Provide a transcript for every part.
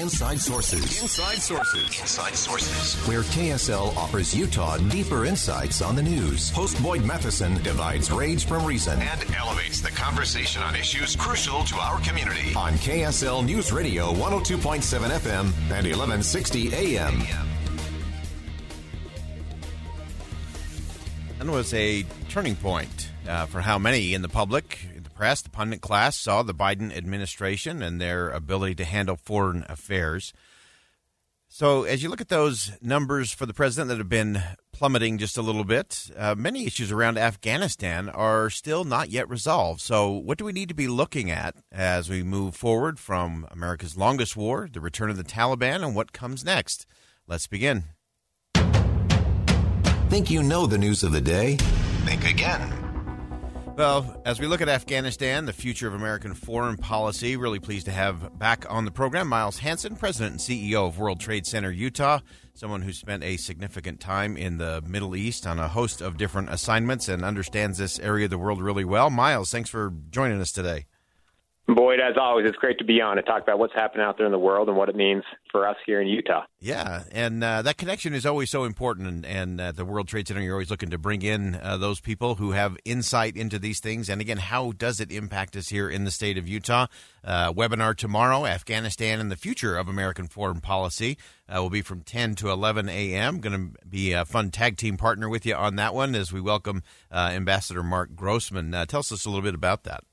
Inside Sources. Inside Sources. Inside Sources. Where KSL offers Utah deeper insights on the news. Host Boyd Matheson divides rage from reason and elevates the conversation on issues crucial to our community. On KSL News Radio 102.7 FM and 1160 AM. That was a turning point uh, for how many in the public press, the pundit class, saw the Biden administration and their ability to handle foreign affairs. So, as you look at those numbers for the president that have been plummeting just a little bit, uh, many issues around Afghanistan are still not yet resolved. So, what do we need to be looking at as we move forward from America's longest war, the return of the Taliban, and what comes next? Let's begin. Think you know the news of the day? Think again. Well, as we look at Afghanistan, the future of American foreign policy, really pleased to have back on the program Miles Hansen, President and CEO of World Trade Center Utah, someone who spent a significant time in the Middle East on a host of different assignments and understands this area of the world really well. Miles, thanks for joining us today. Boyd, as always, it's great to be on and talk about what's happening out there in the world and what it means for us here in Utah. Yeah, and uh, that connection is always so important. And, and uh, the World Trade Center, you're always looking to bring in uh, those people who have insight into these things. And again, how does it impact us here in the state of Utah? Uh, webinar tomorrow, Afghanistan and the Future of American Foreign Policy, uh, will be from 10 to 11 a.m. Going to be a fun tag team partner with you on that one as we welcome uh, Ambassador Marc Grossman. tell us a little bit about that.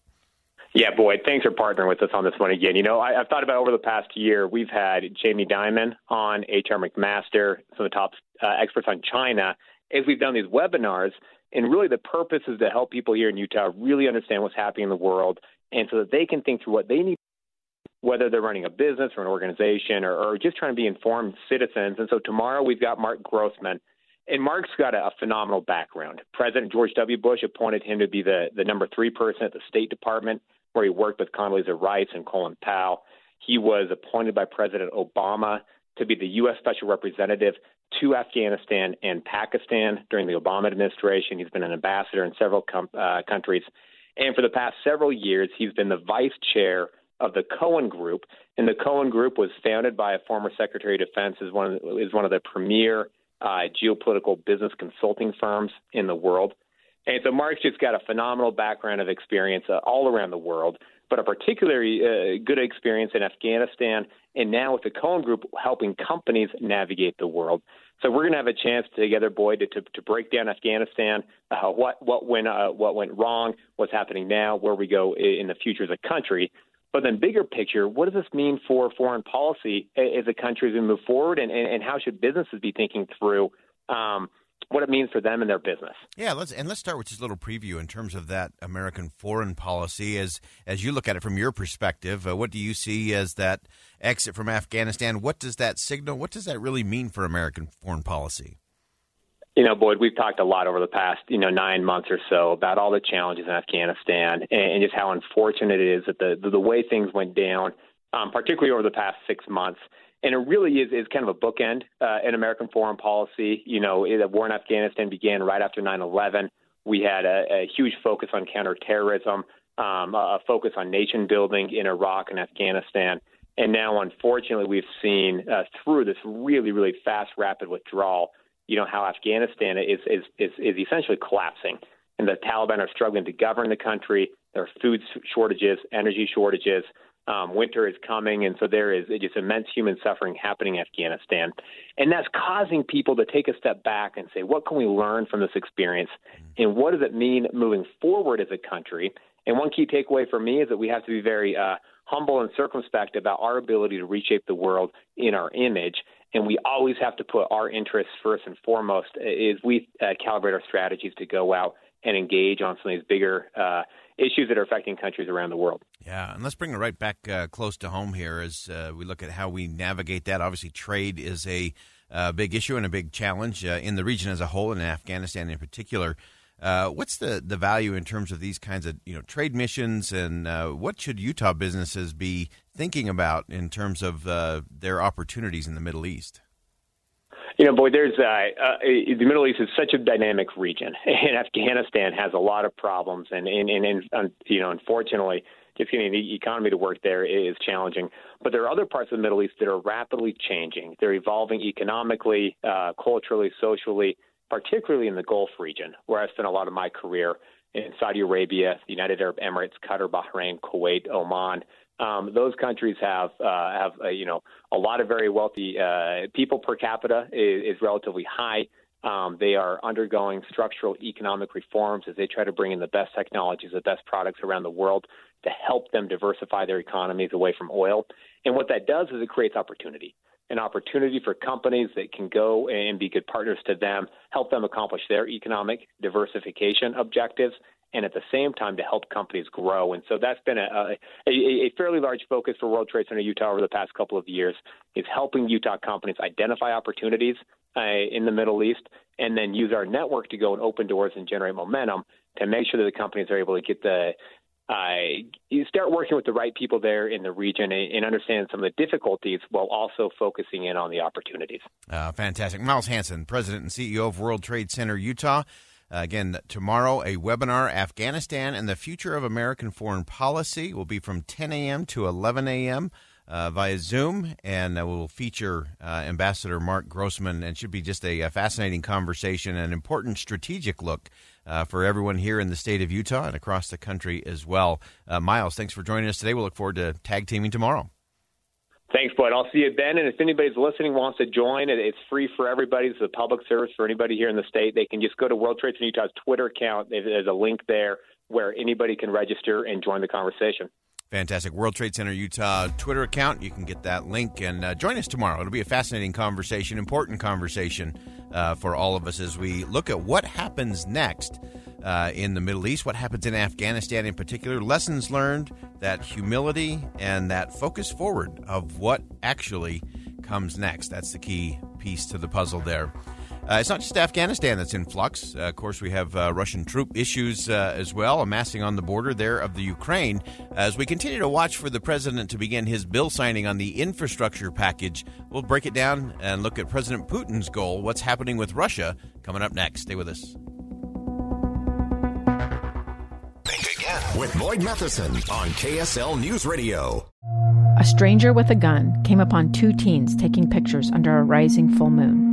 Yeah, Boyd, thanks for partnering with us on this one again. You know, I, have thought about over the past year, we've had Jamie Dimon on, H.R. McMaster, some of the top uh, experts on China, as we've done these webinars. And really, the purpose is to help people here in Utah really understand what's happening in the world and so that they can think through what they need, whether they're running a business or an organization or, or just trying to be informed citizens. And so tomorrow, we've got Marc Grossman. And Marc's got a, a phenomenal background. President George W. Bush appointed him to be the, the number three person at the State Department where he worked with Condoleezza Rice and Colin Powell. He was appointed by President Obama to be the U.S. Special Representative to Afghanistan and Pakistan during the Obama administration. He's been an ambassador in several com- uh, countries. And for the past several years, he's been the vice chair of the Cohen Group. And the Cohen Group was founded by a former Secretary of Defense, is one of the, is one of the premier uh, geopolitical business consulting firms in the world. And so Marc's just got a phenomenal background of experience uh, all around the world, but a particularly uh, good experience in Afghanistan and now with the Cohen Group helping companies navigate the world. So we're going to have a chance together, Boyd, to, to, to break down Afghanistan, uh, what what went uh, what went wrong, what's happening now, where we go in the future as a country. But then, bigger picture, what does this mean for foreign policy as a country as we move forward, and, and, and how should businesses be thinking through um, what it means for them and their business. Yeah, let's and let's start with just a little preview in terms of that American foreign policy as as you look at it from your perspective. Uh, what do you see as that exit from Afghanistan? What does that signal? What does that really mean for American foreign policy? You know, Boyd, we've talked a lot over the past, you know, nine months or so about all the challenges in Afghanistan and, and just how unfortunate it is that the the, the way things went down, um, particularly over the past six months and it really is is kind of a bookend uh, in American foreign policy. You know, the war in Afghanistan began right after 9/11. We had a, a huge focus on counterterrorism, um, a focus on nation building in Iraq and Afghanistan, and now, unfortunately, we've seen uh, through this really, really fast, rapid withdrawal. You know how Afghanistan is is is, is essentially collapsing, and the Taliban are struggling to govern the country. There are food shortages, energy shortages. Um, winter is coming, and so there is just immense human suffering happening in Afghanistan. And that's causing people to take a step back and say, what can we learn from this experience? And what does it mean moving forward as a country? And one key takeaway for me is that we have to be very uh, humble and circumspect about our ability to reshape the world in our image. And we always have to put our interests first and foremost as we uh, calibrate our strategies to go out and engage on some of these bigger uh, issues that are affecting countries around the world. Yeah, and let's bring it right back uh, close to home here as uh, we look at how we navigate that. Obviously, trade is a uh, big issue and a big challenge uh, in the region as a whole, and in Afghanistan in particular. Uh, what's the, the value in terms of these kinds of you know trade missions, and uh, what should Utah businesses be thinking about in terms of their opportunities in the Middle East? You know, boy, there's uh, uh, the Middle East is such a dynamic region, and Afghanistan has a lot of problems, and and, and, and you know, unfortunately, just getting the economy to work there is challenging. But there are other parts of the Middle East that are rapidly changing. They're evolving economically, uh, culturally, socially, particularly in the Gulf region, where I spent a lot of my career in Saudi Arabia, the United Arab Emirates, Qatar, Bahrain, Kuwait, Oman. Um, those countries have uh, have uh, you know a lot of very wealthy uh, people per capita is, is relatively high. Um, they are undergoing structural economic reforms as they try to bring in the best technologies, the best products around the world to help them diversify their economies away from oil. And what that does is it creates opportunity an opportunity for companies that can go and be good partners to them, help them accomplish their economic diversification objectives, and at the same time to help companies grow. And so that's been a, a, a fairly large focus for World Trade Center Utah over the past couple of years is helping Utah companies identify opportunities uh, in the Middle East and then use our network to go and open doors and generate momentum to make sure that the companies are able to get the uh, you start working with the right people there in the region and, and understand some of the difficulties while also focusing in on the opportunities. Uh, fantastic. Miles Hansen, President and CEO of World Trade Center Utah. Uh, again, tomorrow, a webinar Afghanistan and the Future of American Foreign Policy will be from 10 a.m. to 11 a.m. Uh, via Zoom, and uh, will feature uh, Ambassador Marc Grossman, and should be just a, a fascinating conversation, an important strategic look uh, for everyone here in the state of Utah and across the country as well. Uh, Miles, thanks for joining us today. We'll look forward to tag teaming tomorrow. Thanks, Bud. I'll see you, then. And if anybody's listening wants to join, it's free for everybody. It's a public service for anybody here in the state. They can just go to World Trade Center Utah's Twitter account. There's a link there where anybody can register and join the conversation. Fantastic. World Trade Center Utah Twitter account. You can get that link and uh, join us tomorrow. It'll be a fascinating conversation, important conversation uh, for all of us as we look at what happens next uh, in the Middle East, what happens in Afghanistan in particular, lessons learned, that humility, and that focus forward of what actually comes next. That's the key piece to the puzzle there. Uh, it's not just Afghanistan that's in flux. Uh, of course, we have uh, Russian troop issues uh, as well, amassing on the border there of the Ukraine. As we continue to watch for the president to begin his bill signing on the infrastructure package, we'll break it down and look at President Putin's goal, what's happening with Russia, coming up next. Stay with us. Think again with Boyd Matheson on KSL News Radio. A stranger with a gun came upon two teens taking pictures under a rising full moon.